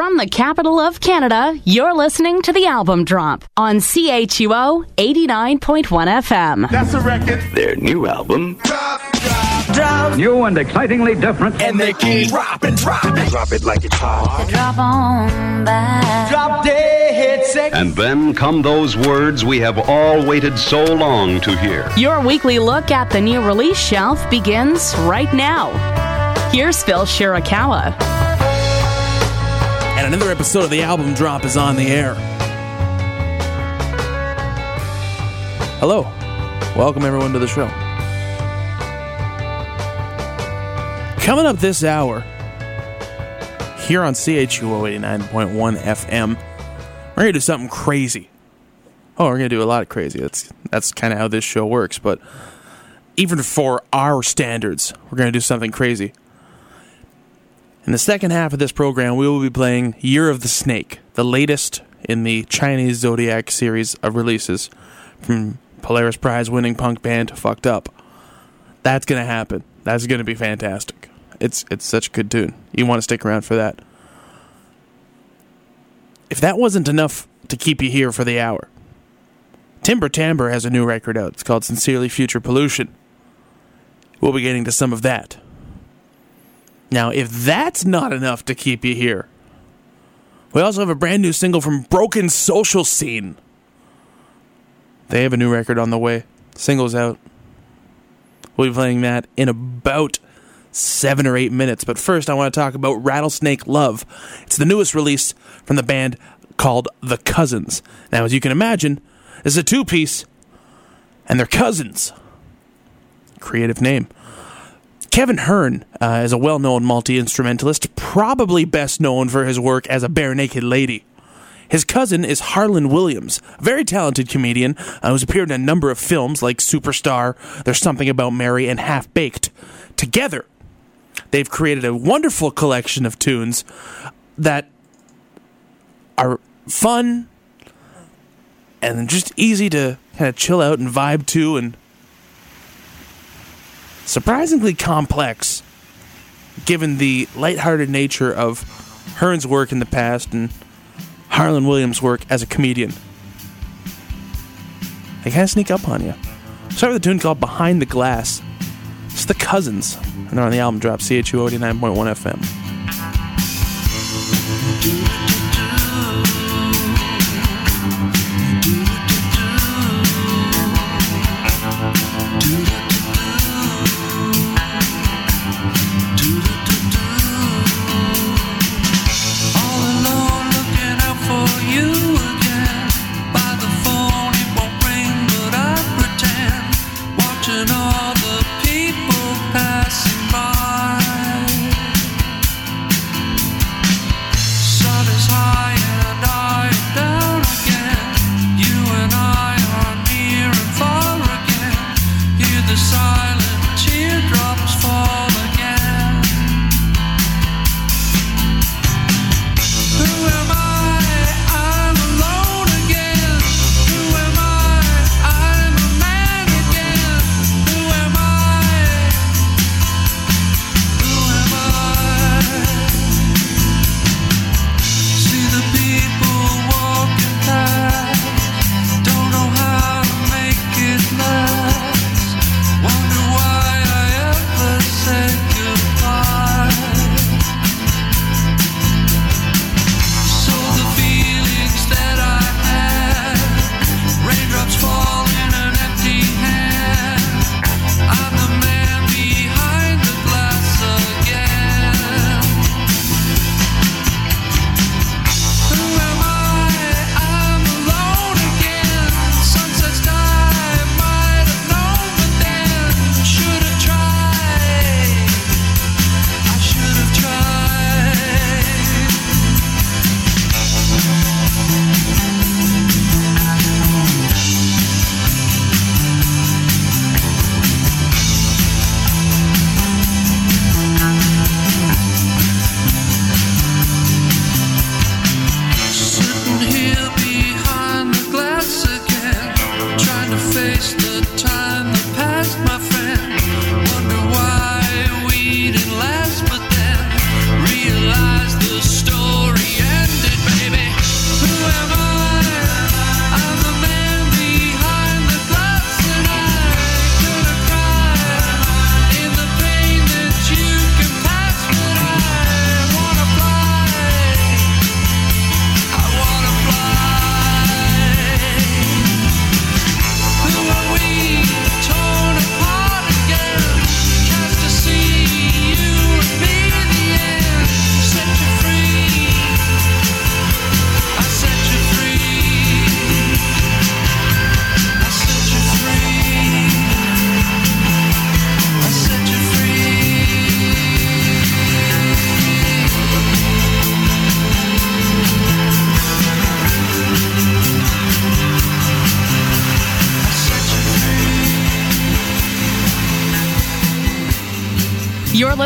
From the capital of Canada, you're listening to the album drop on CHUO 89.1 FM. That's a record. Their new album. Drop, drop, drop. New and excitingly different. And they keep dropping, dropping. Drop it like it's hot. Drop on back. Drop dead sex. And then come those words we have all waited so long to hear. Your weekly look at the new release shelf begins right now. Here's Phil Shirakawa. And another episode of the album drop is on the air. Hello. Welcome everyone to the show. Coming up this hour, here on CHUO 89.1 FM, we're going to do something crazy. Oh, we're going to do a lot of crazy. That's that's kind of how this show works, but even for our standards, we're going to do something crazy. In the second half of this program, we will be playing Year of the Snake, the latest in the Chinese Zodiac series of releases from Polaris Prize winning punk band Fucked Up. That's going to happen. That's going to be fantastic. It's it's such a good tune. You want to stick around for that. If that wasn't enough to keep you here for the hour, Timber Timbre has a new record out. It's called Sincerely Future Pollution. We'll be getting to some of that. Now, if that's not enough to keep you here, we also have a brand new single from Broken Social Scene. They have a new record on the way. Singles out. We'll be playing that in about seven or eight minutes. But first, I want to talk about Rattlesnake Love. It's the newest release from the band called The Cousins. Now, as you can imagine, is a two piece, and they're cousins. Creative name. Kevin Hearn uh, is a well known multi instrumentalist, probably best known for his work as a Barenaked Lady. His cousin is Harland Williams, a very talented comedian uh, who's appeared in a number of films like Superstar, There's Something About Mary, and Half Baked. Together, they've created a wonderful collection of tunes that are fun and just easy to kind of chill out and vibe to and surprisingly complex given the lighthearted nature of Hearn's work in the past and Harland Williams' work as a comedian. They kind of sneak up on you. Start with a tune called Behind the Glass. It's the Cousins, and they're on the album drop, CHU 89.1 FM.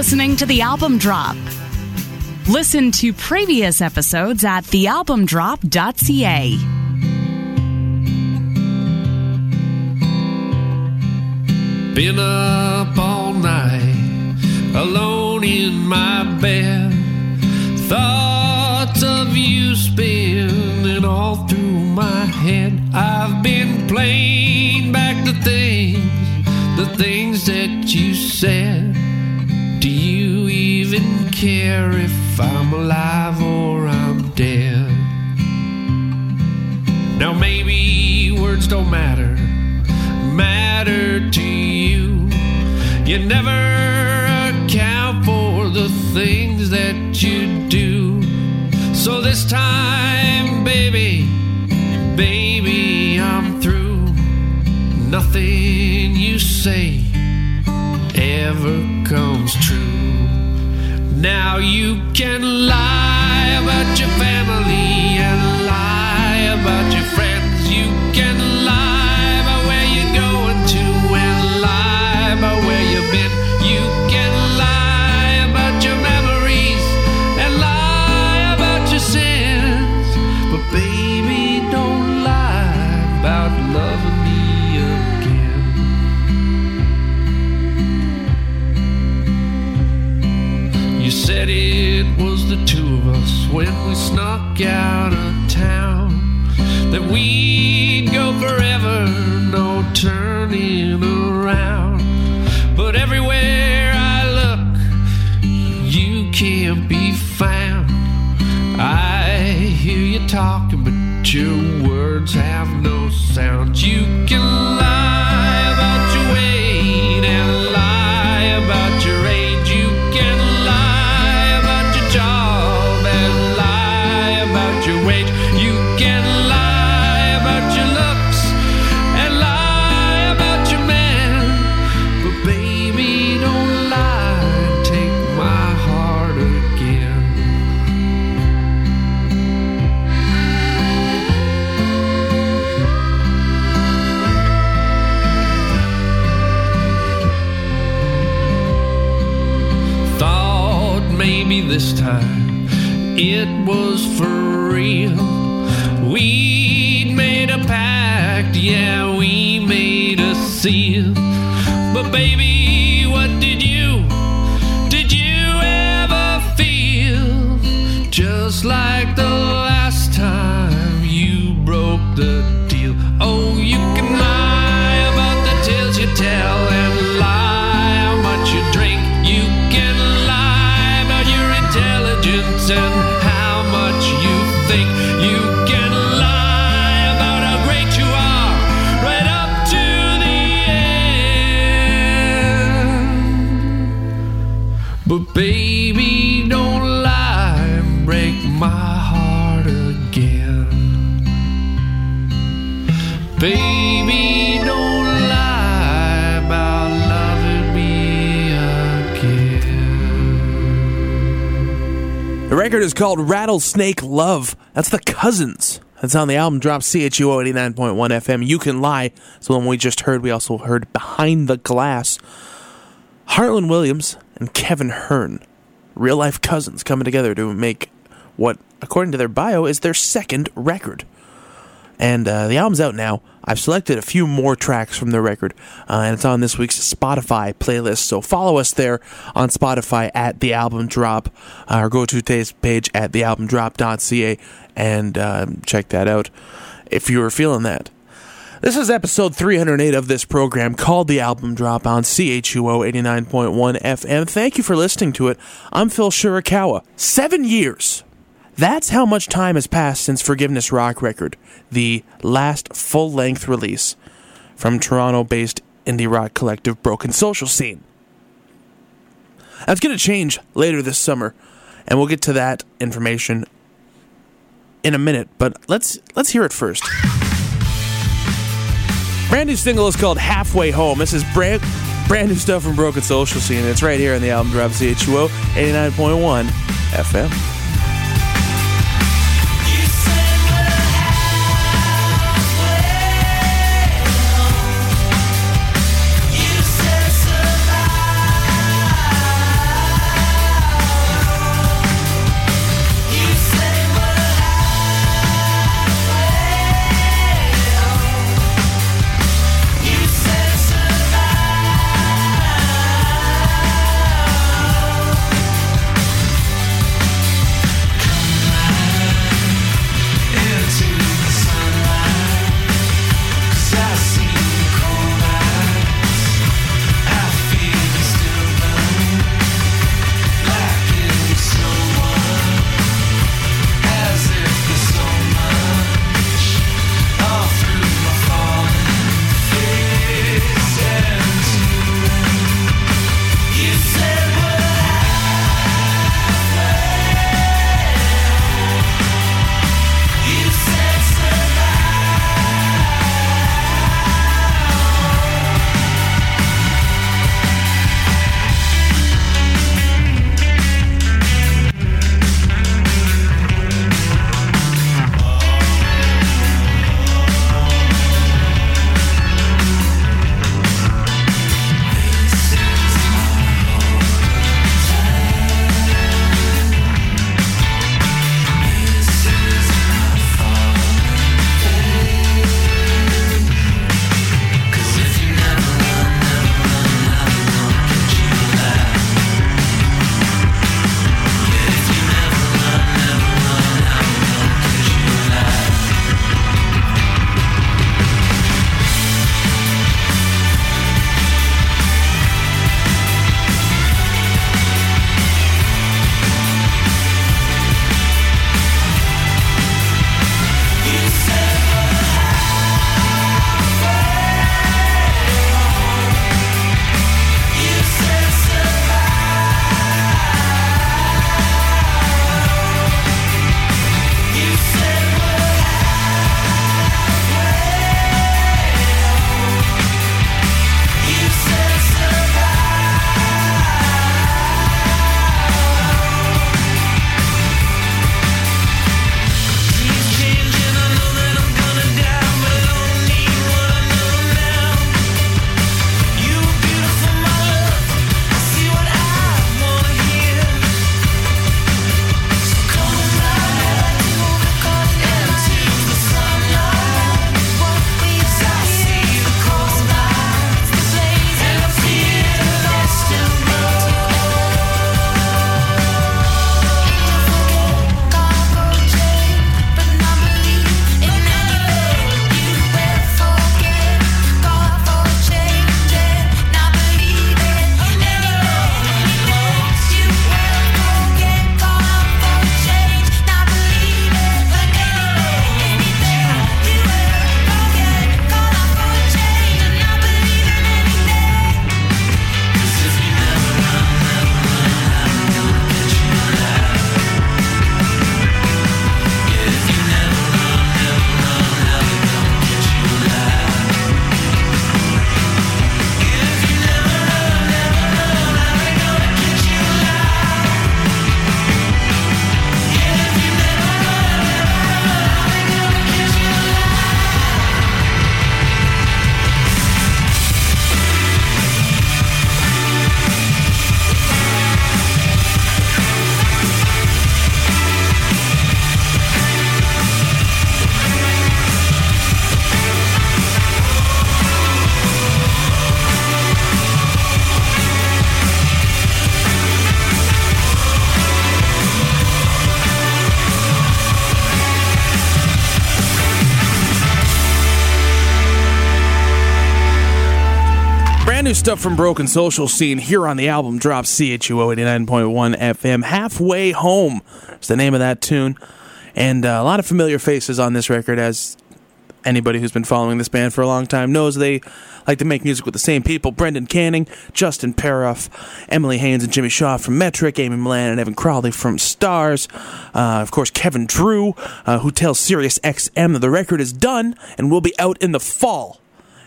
Listening to the album drop. Listen to previous episodes at thealbumdrop.ca. Been up all night, alone in my bed. Thoughts of you spinning all through my head. I've been playing back the things, the things that you said. Do you even care if I'm alive or I'm dead? Now maybe words don't matter, matter to you. You never account for the things that you do. So this time, baby, baby, I'm through. Nothing you say ever. Now you can lie about your family and lie about your friends. Record is called Rattlesnake Love. That's the Cousins. That's on the album drop CHUO 89.1 FM. You Can Lie. So the one we just heard, we also heard Behind the Glass. Harland Williams and Kevin Hearn, real life cousins, coming together to make what, according to their bio, is their second record. And uh, the album's out now. I've selected a few more tracks from the record, uh, and it's on this week's Spotify playlist. So follow us there on Spotify at the album drop, uh, or go to today's page at thealbumdrop.ca and uh, check that out if you were feeling that. This is episode 308 of this program called The Album Drop on CHUO 89.1 FM. Thank you for listening to it. I'm Phil Shirakawa. Seven years. That's how much time has passed since Forgiveness Rock Record, the last full length release from Toronto based indie rock collective Broken Social Scene. That's going to change later this summer, and we'll get to that information in a minute, but let's let's hear it first. Brand new single is called Halfway Home. This is brand brand new stuff from Broken Social Scene. It's right here on the album drop CHUO 89.1 FM. Stuff from Broken Social Scene here on the album drop CHUO 89.1 FM. Halfway Home is the name of that tune. And uh, a lot of familiar faces on this record, as anybody who's been following this band for a long time knows they like to make music with the same people Brendan Canning, Justin Peroff, Emily Haines, and Jimmy Shaw from Metric, Amy Millan, and Evan Cranley from Stars. Uh, of course, Kevin Drew, uh, who tells Sirius XM that the record is done and will be out in the fall.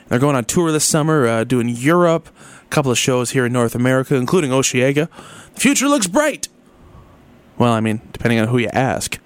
They're going on tour this summer, uh, doing Europe, a couple of shows here in North America, including Osheaga. The future looks bright. Well, I mean, depending on who you ask.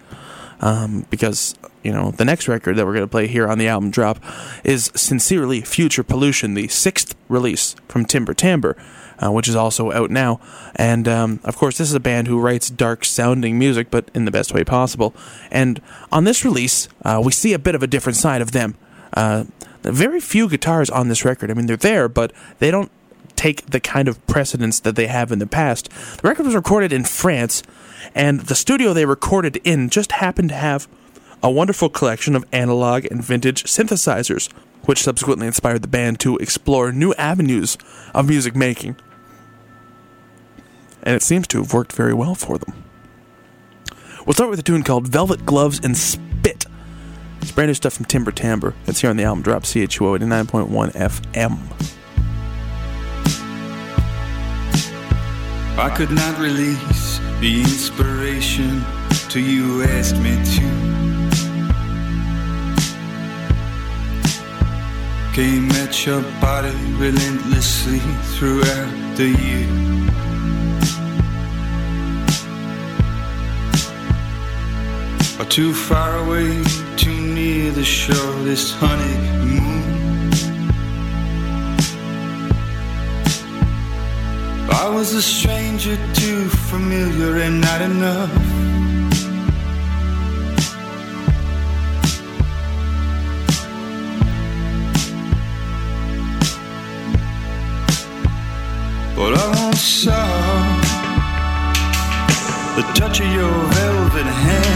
Um, because, you know, the next record that we're going to play here on the album drop is Sincerely Future Pollution, the sixth release from Timber Timbre, uh, which is also out now. And, um, of course, this is a band who writes dark sounding music, but in the best way possible. And on this release, uh, we see a bit of a different side of them. Uh, very few guitars on this record. I mean, they're there, but they don't take the kind of precedence that they have in the past. The record was recorded in France, and the studio they recorded in just happened to have a wonderful collection of analog and vintage synthesizers, which subsequently inspired the band to explore new avenues of music making. And it seems to have worked very well for them. We'll start with a tune called Velvet Gloves and Spit. It's brand new stuff from Timber Timbre. It's here on the album drop CHUO 89.1 FM. I could not release the inspiration till you asked me to. Came at your body relentlessly throughout the year. Or too far away, too near the shore, this honeymoon. I was a stranger, too familiar and not enough. But I once saw the touch of your velvet hand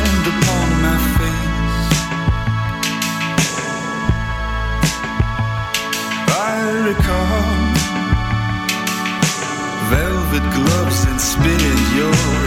recall velvet gloves and spinning in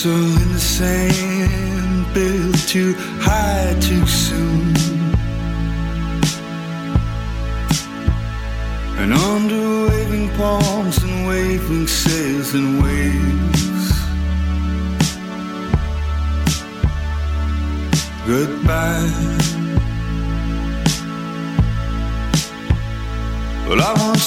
castle in the sand built too high too soon. And under waving palms and waving sails and waves. Goodbye. Well, I once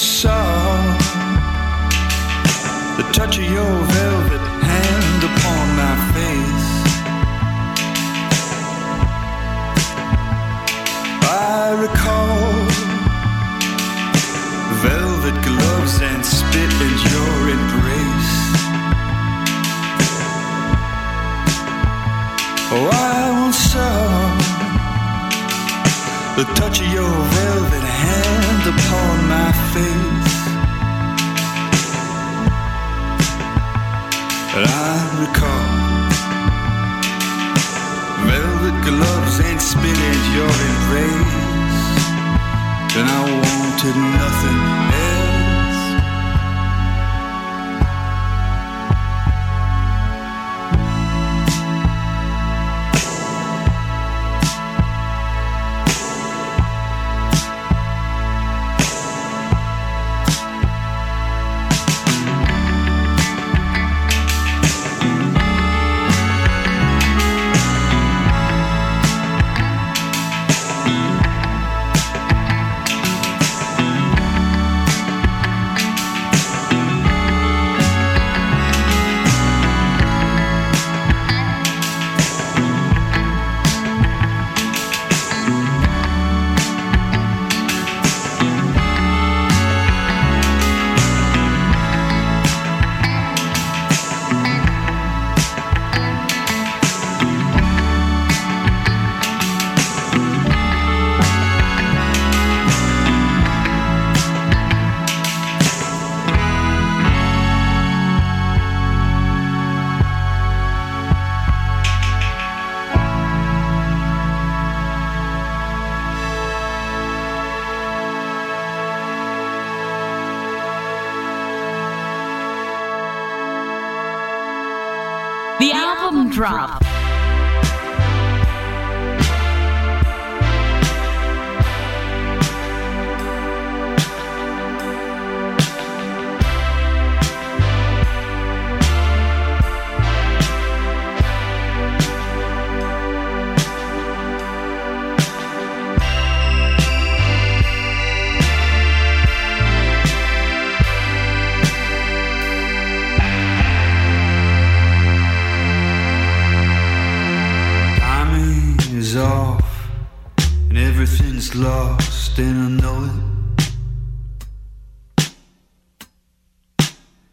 lost, and I know it.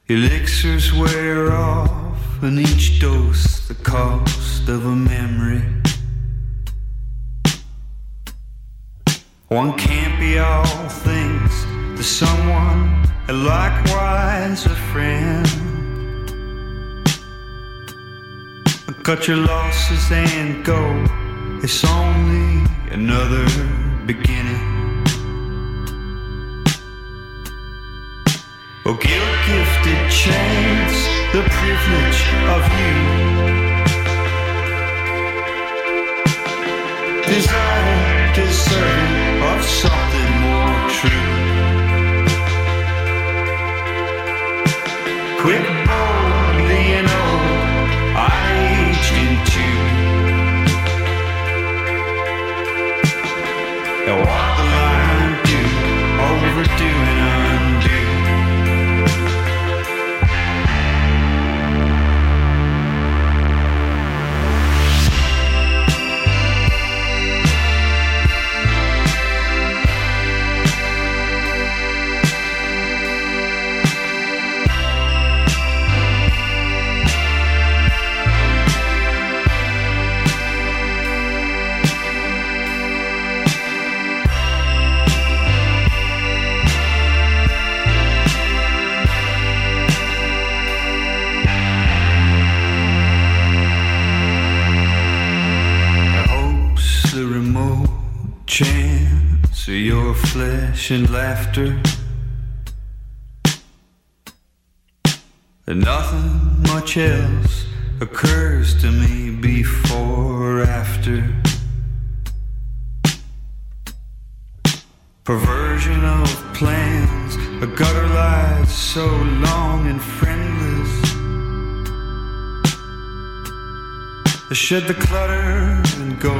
Elixirs wear off, and each dose the cost of a memory. One can't be all things to someone, and likewise a friend. Cut your losses and go. It's only another beginning. Oh, guilt gifted chains, the privilege of you. Desire deserving of something more true. Quick, of your flesh and laughter. And nothing much else occurs to me before or after. Perversion of plans, a gutter lies so long and friendless. I shed the clutter and go.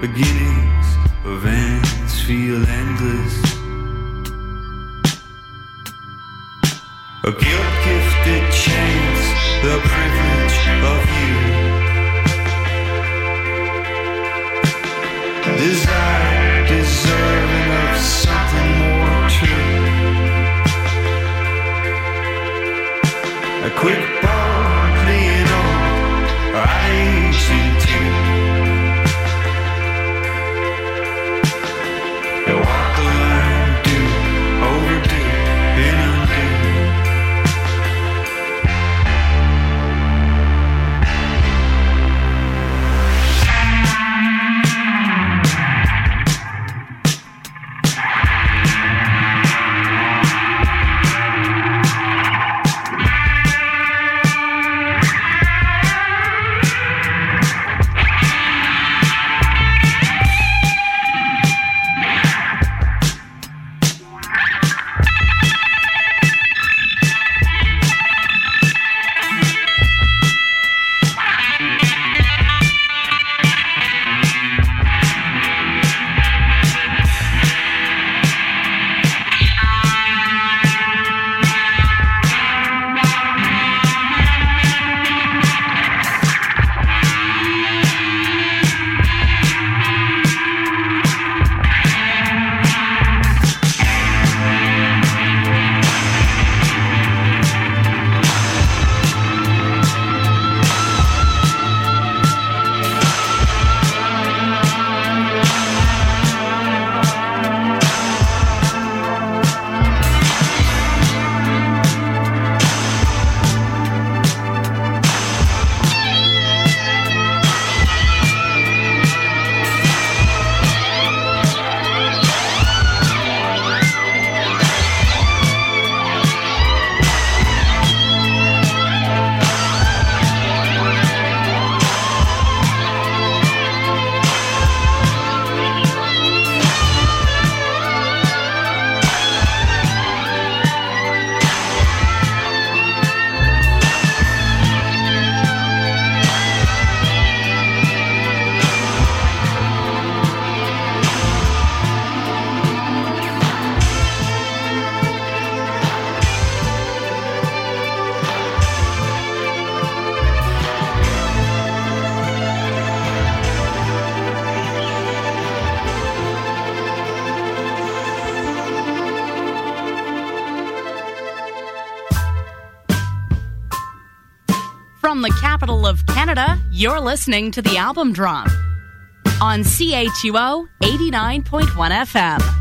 Beginnings of ends feel endless. A guilt gifted chance, the privilege of you. Desire deserving of something more true. A quick You're listening to the album drop on CHUO 89.1 FM.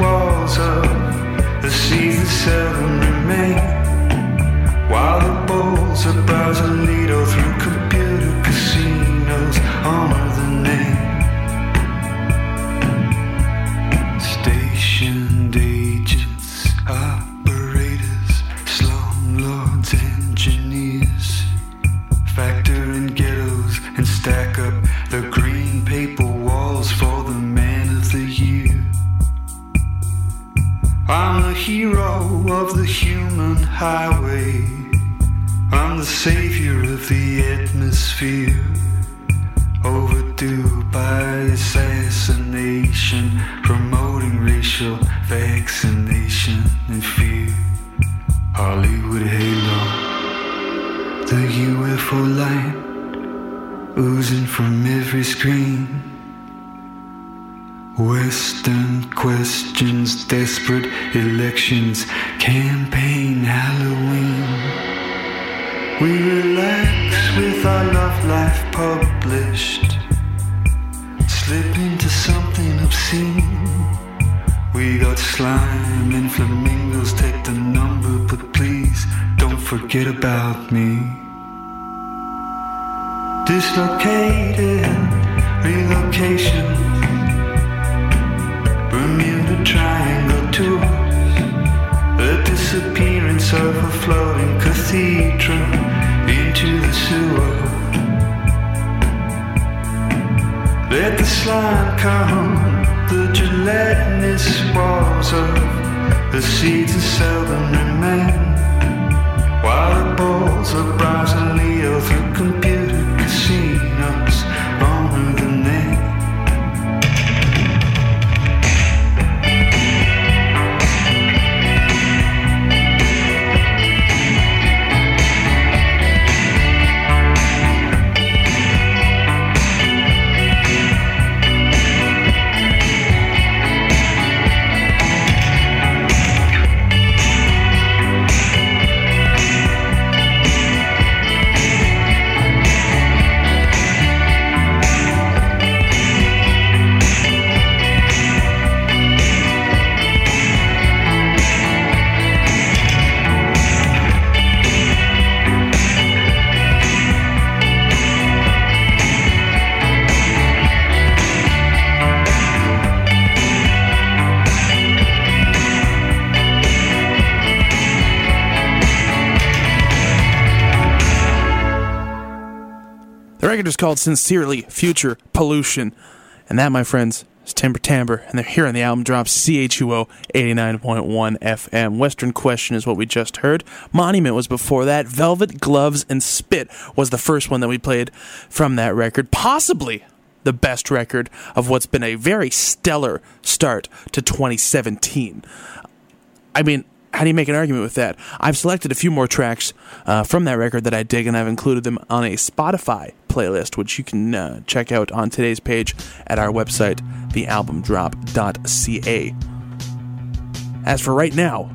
walls up. seeds of seldom remain. While the balls of brass and Leo is called Sincerely Future Pollution. And that, my friends, is Timber Timbre, and they're here on the album drop CHUO 89.1 FM. Western Question is what we just heard. Monument was before that. Velvet Gloves and Spit was the first one that we played from that record. Possibly the best record of what's been a very stellar start to 2017. I mean, how do you make an argument with that? I've selected a few more tracks uh, from that record that I dig, and I've included them on a Spotify playlist, which you can uh, check out on today's page at our website, thealbumdrop.ca. As for right now,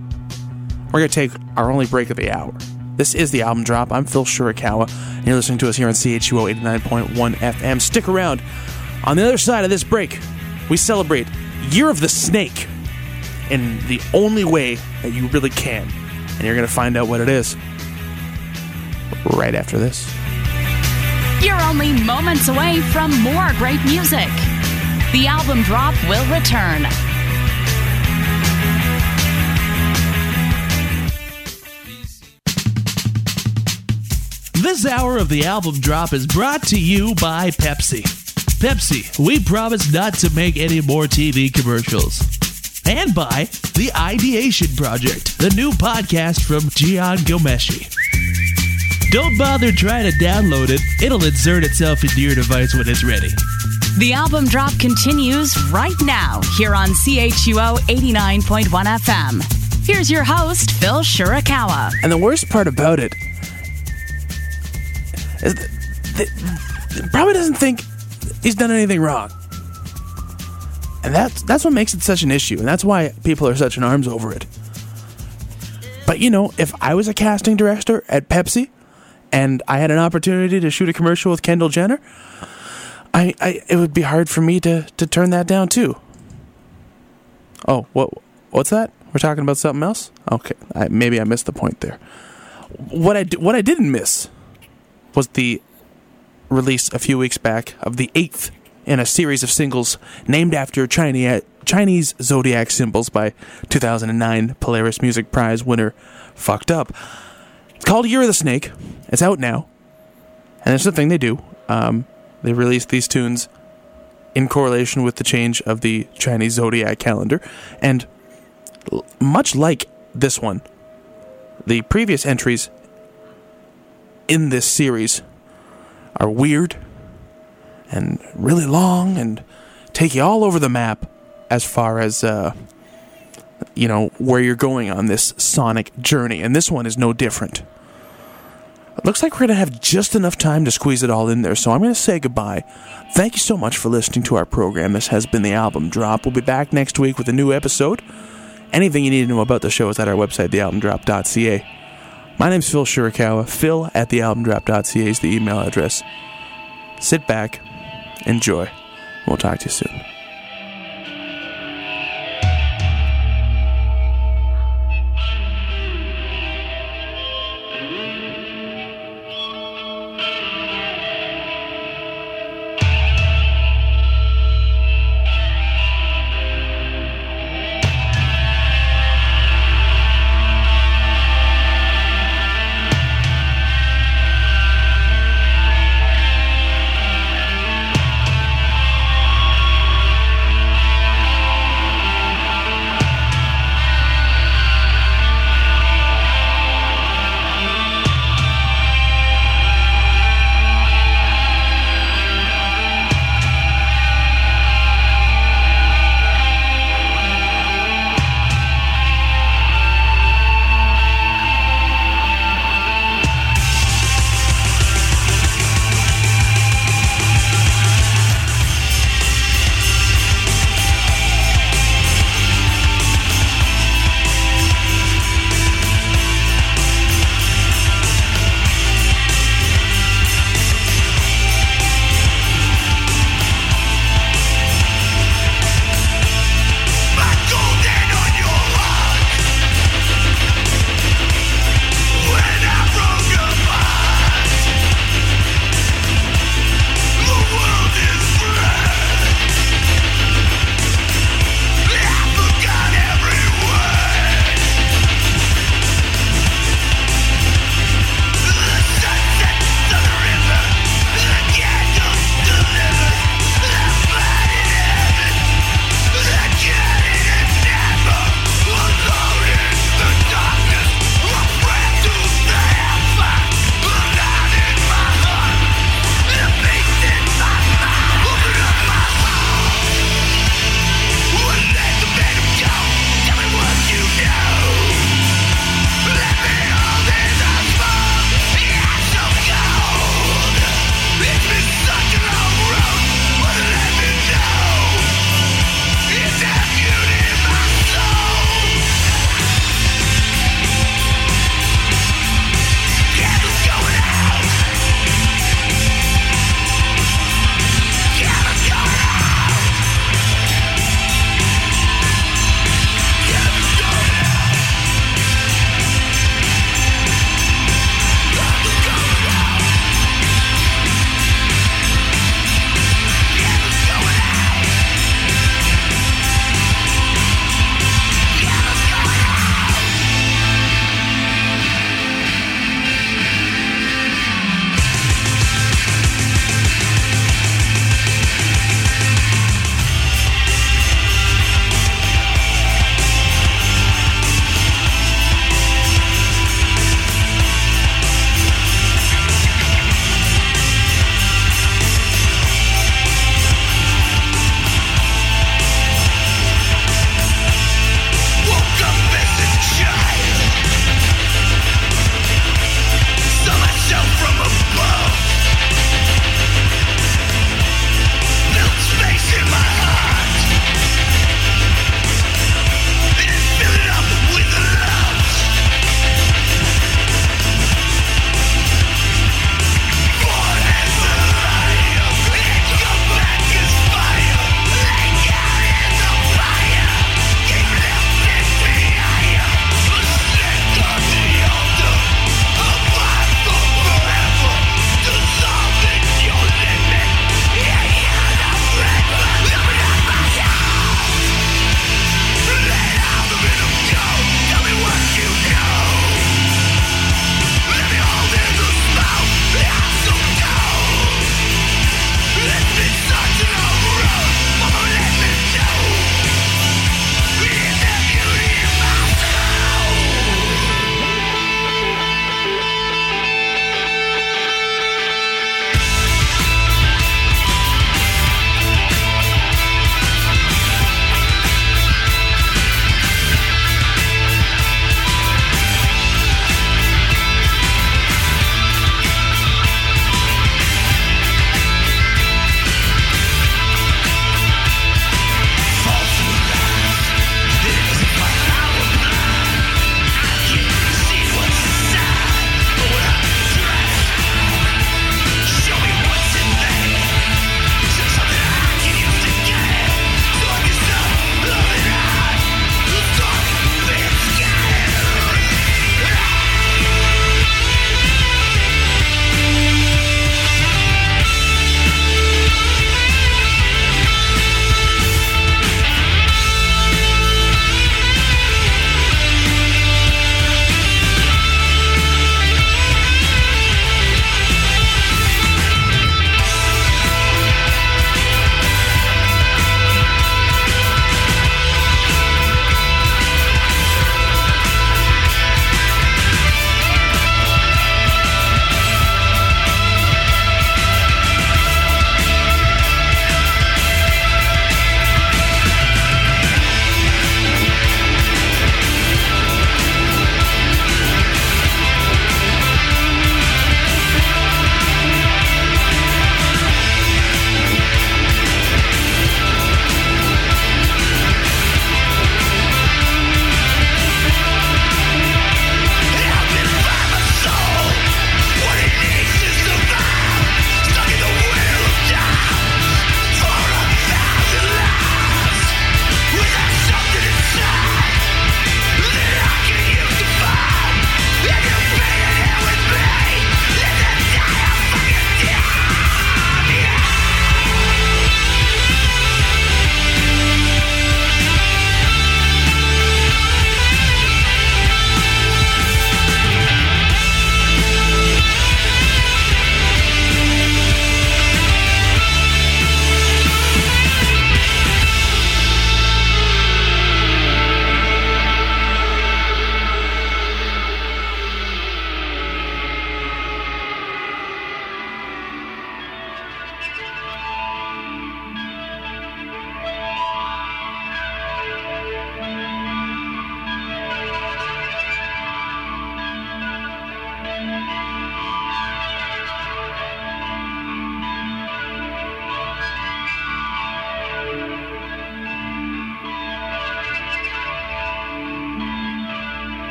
we're going to take our only break of the hour. This is the album drop. I'm Phil Shirakawa, and you're listening to us here on CHUO 89.1 FM. Stick around. On the other side of this break, we celebrate Year of the Snake in the only way that you really can. And you're going to find out what it is right after this. You're only moments away from more great music. The album drop will return. This hour of the album drop is brought to you by Pepsi. Pepsi, we promise not to make any more TV commercials. And by The Ideation Project, the new podcast from Jian Ghomeshi. Don't bother trying to download it, it'll insert itself into your device when it's ready. The album drop continues right now here on CHUO 89.1 FM. Here's your host, Phil Shirakawa. And the worst part about it is that that- probably doesn't think he's done anything wrong. And that's that's what makes it such an issue, and that's why people are such in arms over it. But you know, if I was a casting director at Pepsi and I had an opportunity to shoot a commercial with Kendall Jenner, I, I it would be hard for me to, to turn that down too. Oh, what what's that? We're talking about something else? Okay, I, maybe I missed the point there. What I what I didn't miss was the release a few weeks back of the eighth in a series of singles named after Chinese Chinese zodiac symbols by 2009 Polaris Music Prize winner Fucked Up. It's called Year of the Snake. It's out now, and it's the thing they do. Um, they release these tunes in correlation with the change of the Chinese zodiac calendar, and l- much like this one, the previous entries in this series are weird and really long and take you all over the map as far as uh, you know where you're going on this sonic journey. And this one is no different it looks like we're going to have just enough time to squeeze it all in there so i'm going to say goodbye. Thank you so much for listening to our program. This has been the album drop. We'll be back next week with a new episode. Anything you need to know about the show is at our website thealbumdrop.ca my name's phil shirakawa. Phil at thealbumdrop.ca is the email address. Sit back. Enjoy. We'll talk to you soon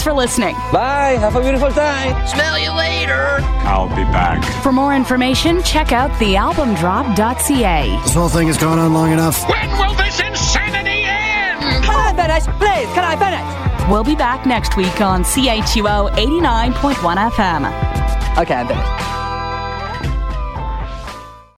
Thanks for listening. Bye. Have a beautiful time. Smell you later. I'll be back. For more information, check out thealbumdrop.ca. This whole thing has gone on long enough. When will this insanity end? Can I finish? Please, can I finish? We'll be back next week on CHUO 89.1 FM. Okay, I'm finished.